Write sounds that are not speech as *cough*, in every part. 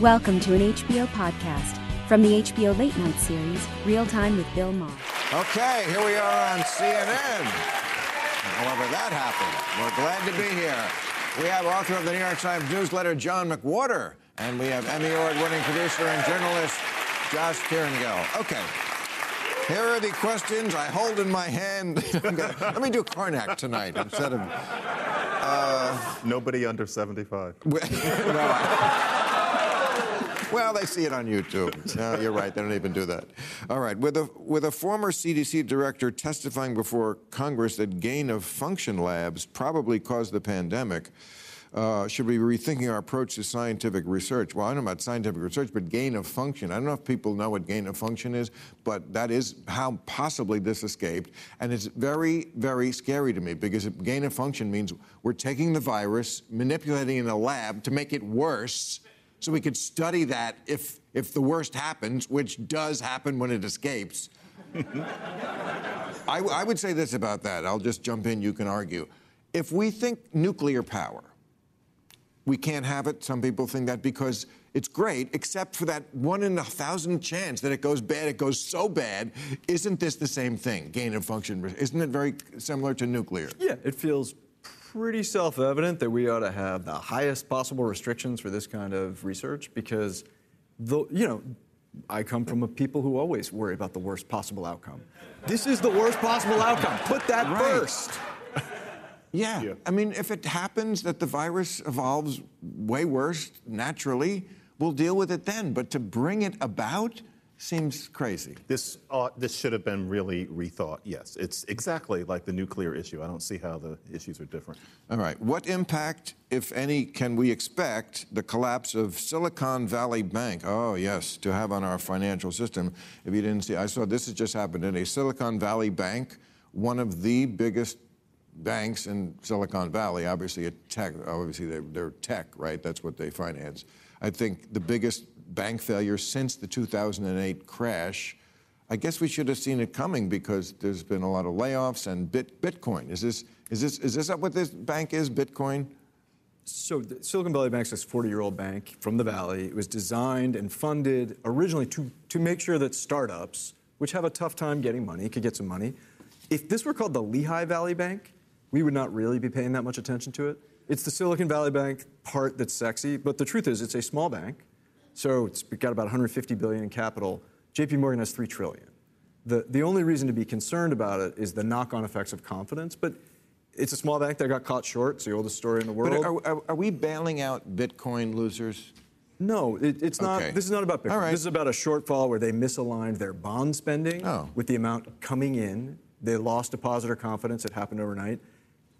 Welcome to an HBO podcast from the HBO Late Night series, Real Time with Bill Maher. Okay, here we are on CNN. However, that happened. We're glad to be here. We have author of the New York Times newsletter, John McWhorter, and we have Emmy Award winning producer and journalist, Josh Tyrangiel. Okay. Here are the questions I hold in my hand. *laughs* gonna, let me do Carnac tonight instead of. Uh, Nobody under 75. *laughs* no, I, well, they see it on YouTube. *laughs* No, you're right. They don't even do that. All right. With a, with a former CDC director testifying before Congress that gain of function labs probably caused the pandemic, uh, should we be rethinking our approach to scientific research? Well, I don't know about scientific research, but gain of function. I don't know if people know what gain of function is, but that is how possibly this escaped. And it's very, very scary to me because gain of function means we're taking the virus, manipulating it in a lab to make it worse so we could study that if, if the worst happens, which does happen when it escapes. *laughs* I, I would say this about that. I'll just jump in, you can argue. If we think nuclear power, we can't have it. Some people think that because it's great, except for that one in a thousand chance that it goes bad. It goes so bad. Isn't this the same thing? Gain of function. Isn't it very similar to nuclear? Yeah, it feels pretty self evident that we ought to have the highest possible restrictions for this kind of research because, the, you know, I come from a people who always worry about the worst possible outcome. This is the worst possible outcome. Put that right. first. *laughs* Yeah. yeah. I mean, if it happens that the virus evolves way worse naturally, we'll deal with it then. But to bring it about, seems crazy. This uh, this should have been really rethought. Yes, it's exactly like the nuclear issue. I don't see how the issues are different. All right. What impact, if any, can we expect the collapse of Silicon Valley Bank? Oh yes, to have on our financial system. If you didn't see, I saw this has just happened in a Silicon Valley Bank, one of the biggest banks in Silicon Valley. Obviously, a tech. Obviously, they're, they're tech, right? That's what they finance. I think the biggest bank failure since the 2008 crash. I guess we should have seen it coming because there's been a lot of layoffs and bit, Bitcoin. Is this, is, this, is this what this bank is, Bitcoin? So Silicon Valley Bank is this 40-year-old bank from the Valley. It was designed and funded originally to, to make sure that startups, which have a tough time getting money, could get some money. If this were called the Lehigh Valley Bank, we would not really be paying that much attention to it. It's the Silicon Valley Bank part that's sexy, but the truth is it's a small bank. So it's got about 150 billion in capital. JP Morgan has 3 trillion. The, the only reason to be concerned about it is the knock-on effects of confidence, but it's a small bank that got caught short. It's the oldest story in the world. But are, are, are we bailing out Bitcoin losers? No, it, it's not. Okay. This is not about Bitcoin. This is about a shortfall where they misaligned their bond spending oh. with the amount coming in. They lost depositor confidence. It happened overnight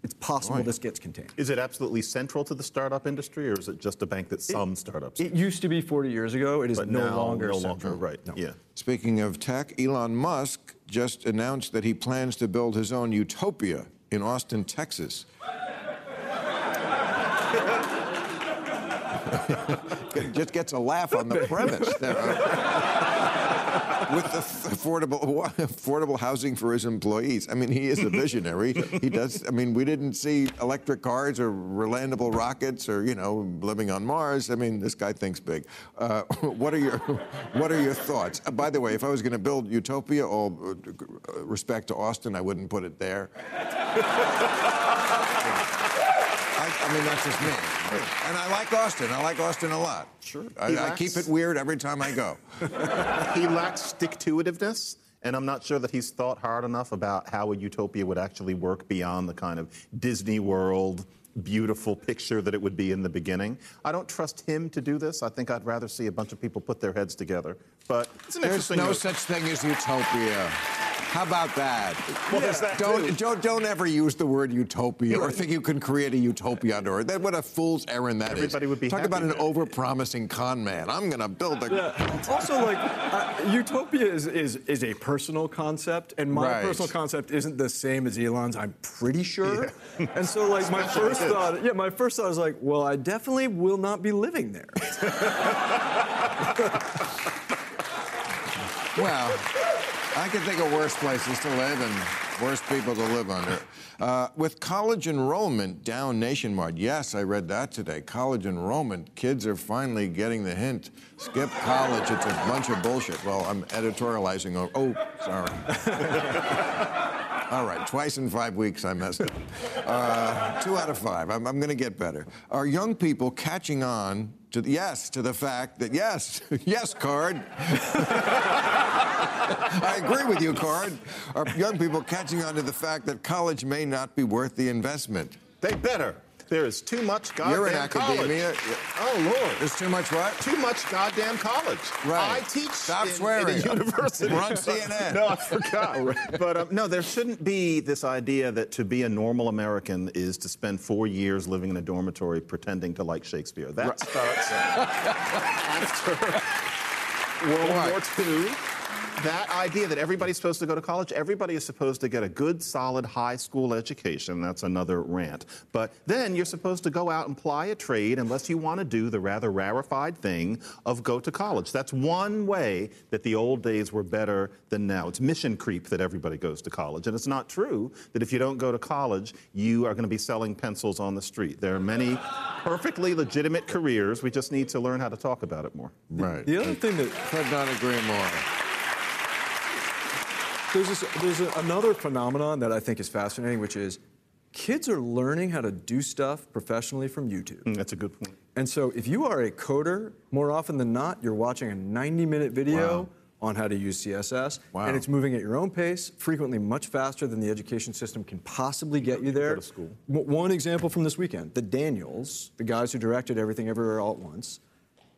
it's possible right. this gets contained. Is it absolutely central to the startup industry, or is it just a bank that some it, startups? It used to be 40 years ago. It is but no now, longer no central. longer right. No. Yeah. Speaking of tech, Elon Musk just announced that he plans to build his own utopia in Austin, Texas. *laughs* just gets a laugh on the premise. *laughs* with affordable affordable housing for his employees. I mean, he is a *laughs* visionary. he does. I mean, we didn't see electric cars or landable rockets or you know living on Mars. I mean, this guy thinks big. Uh, *laughs* what are your What are your thoughts? Uh, by the way, if I was going to build Utopia, all uh, respect to Austin, I wouldn't put it there. *laughs* I, I mean, that's just me. And I like Austin. I like Austin a lot. Sure. I, lacks, I keep it weird every time I go. *laughs* he lacks stick-to-itiveness. And I'm not sure that he's thought hard enough about how a utopia would actually work beyond the kind of Disney World, beautiful picture that it would be in the beginning. I don't trust him to do this. I think I'd rather see a bunch of people put their heads together. But it's an There's no such thing as utopia. How about that? Well, yeah. that don't, don't, don't ever use the word utopia or think you can create a utopia under it. That what a fool's errand that Everybody is. would be Talk about an over-promising con man. I'm going to build a. Yeah. Also, like uh, utopia is, is is a personal concept, and my right. personal concept isn't the same as Elon's. I'm pretty sure. Yeah. And so, like my first thought, yeah, my first thought was like, well, I definitely will not be living there. *laughs* well. I can think of worse places to live and worse people to live under. Uh, with college enrollment down nationwide, yes, I read that today. College enrollment, kids are finally getting the hint. Skip college, it's a bunch of bullshit. Well, I'm editorializing. Oh, sorry. *laughs* All right, twice in five weeks I messed up. Uh, two out of five. I'm, I'm going to get better. Are young people catching on to the, yes to the fact that yes, *laughs* yes, card. *laughs* I agree with you, card. Are young people catching on to the fact that college may not be worth the investment? They better. There is too much goddamn You're in college. academia. Oh Lord. There's too much what? Too much goddamn college. Right. I teach Stop in, swearing. in a university. We're on CNN. *laughs* no, I forgot. *laughs* But um, no, there shouldn't be this idea that to be a normal American is to spend four years living in a dormitory pretending to like Shakespeare. That starts *laughs* after World What? War II. That idea that everybody's supposed to go to college, everybody is supposed to get a good, solid high school education. That's another rant. But then you're supposed to go out and ply a trade unless you want to do the rather rarefied thing of go to college. That's one way that the old days were better than now. It's mission creep that everybody goes to college. And it's not true that if you don't go to college, you are going to be selling pencils on the street. There are many perfectly legitimate careers. We just need to learn how to talk about it more. Right. The other thing that Could not agree more. There's, this, there's a, another phenomenon that I think is fascinating, which is kids are learning how to do stuff professionally from YouTube. Mm, That's a good point. And so if you are a coder, more often than not, you're watching a 90 minute video Wow. on how to use CSS. Wow. And it's moving at your own pace, frequently much faster than the education system can possibly get you there. Go to school. One example from this weekend the Daniels, the guys who directed Everything Everywhere All at Once,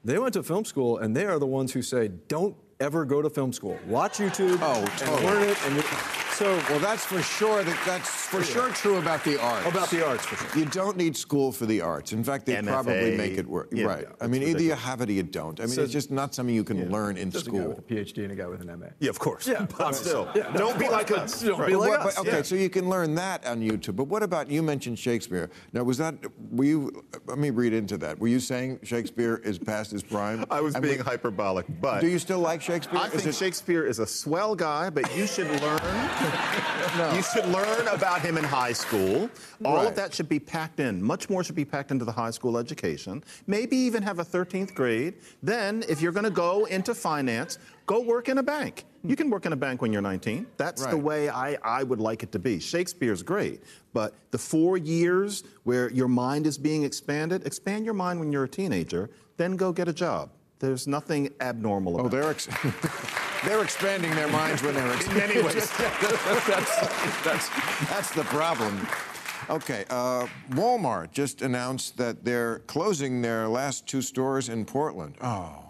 they went to film school and they are the ones who say, don't ever go to film school. Watch YouTube Oh, and learn it. And so, Well, that's for sure. That, that's for sure true about the arts. Oh, about the arts, for sure. You don't need school for the arts. In fact, they MFA, probably make it work. yeah, right. yeah, I mean, it's either you have it or you don't. I mean, So- it's just not something you can learn in There's a guy school. with a PhD and a guy with an MA. Yeah, of course. Yeah, *laughs* but still, Yeah, no, don't be like us. *laughs* don't be like Well, us. okay, yeah. so you can learn that on YouTube. But what about you mentioned Shakespeare? Now, was that were you? Let me read into that. Were you saying Shakespeare is past his prime? I was And being we- hyperbolic, but Do you still like Shakespeare? I Is think it- Shakespeare is a swell guy, but you should learn. You should learn about him in high school. All Right. of that should be packed in. Much more should be packed into the high school education. Maybe even have a 13th grade. Then, if you're going to go into finance, go work in a bank. You can work in a bank when you're 19. That's the way I, I would like it to be. Shakespeare's great, but the four years where your mind is being expanded, expand your mind when you're a teenager, then go get a job. There's nothing abnormal oh, about Oh, it. they're ex- *laughs* they're expanding their minds when they're In many ways. *laughs* that's, that's, that's the problem. Okay, uh, Walmart just announced that they're closing their last two stores in Portland. Oh.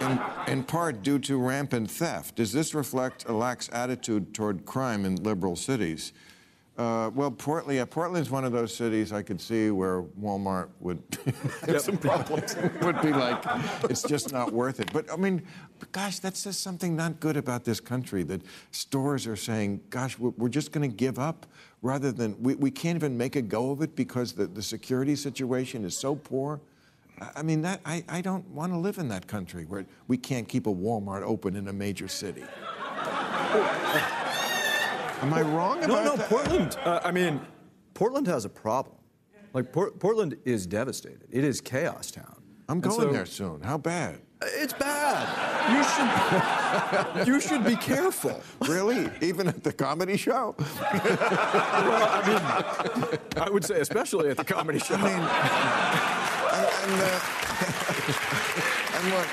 In, in part due to rampant theft. Does this reflect a lax attitude toward crime in liberal cities? Uh, well, Portland, yeah, Portland's one of those cities I could see where Walmart would *laughs* have some problems. *laughs* would be like, it's just not worth it. But I mean, but gosh, that says something not good about this country. That stores are saying, gosh, we're, we're just going to give up, rather than we, we can't even make a go of it because the, the security situation is so poor. I- I mean, that I, I don't want to live in that country where we can't keep a Walmart open in a major city. *laughs* Am I wrong about No, no, that? Portland. Uh, I mean, Portland has a problem. Like Port- Portland is devastated. It is chaos town. I'm And going so- there soon. How bad? It's bad. You should. *laughs* you should be careful. Really? Even at the comedy show? *laughs* Well, I mean, I would say especially at the comedy show. I mean, *laughs* and, and, uh, and what?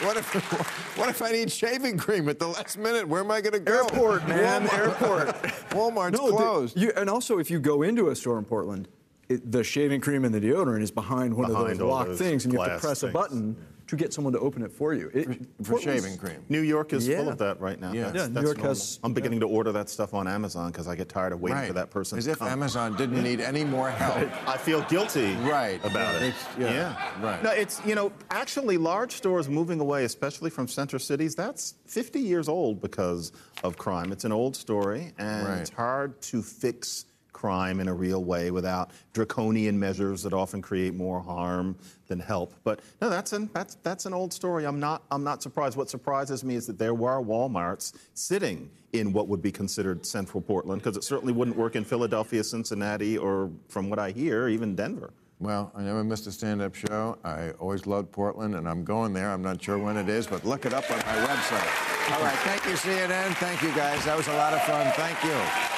What if, *laughs* what if I need shaving cream at the last minute? Where am I going to go? Airport, *laughs* man, Walmart. airport. *laughs* Walmart's the- closed. you, and also, if you go into a store in Portland, it, the shaving cream and the deodorant is behind one Behind of all those locked those things, and you have to glass press a things. button to get someone to open it for you. It, for Portland's- shaving cream. New York is full of that right now. Yeah. That's, Yeah, New that's York normal. has- I'm beginning to order that stuff on Amazon because I get tired of waiting right. for that person As to if come. Amazon didn't need any more help. *laughs* I feel guilty Right. about it. It's- yeah, right. No, it's, you know, actually large stores moving away, especially from center cities, that's 50 years old because of crime. It's an old story, and Right. it's hard to fix crime in a real way without draconian measures that often create more harm than help. But no, that's an that's that's an old story. I'm not I'm not surprised. What surprises me is that there were WalMarts sitting in what would be considered central Portland, because it certainly wouldn't work in Philadelphia, Cincinnati, or from what I hear, even Denver. Well, I never missed a stand-up show. I always loved Portland, and I'm going there. I'm not sure when it is, but look it up on my website. All right, thank you, CNN. Thank you, guys. That was a lot of fun. Thank you.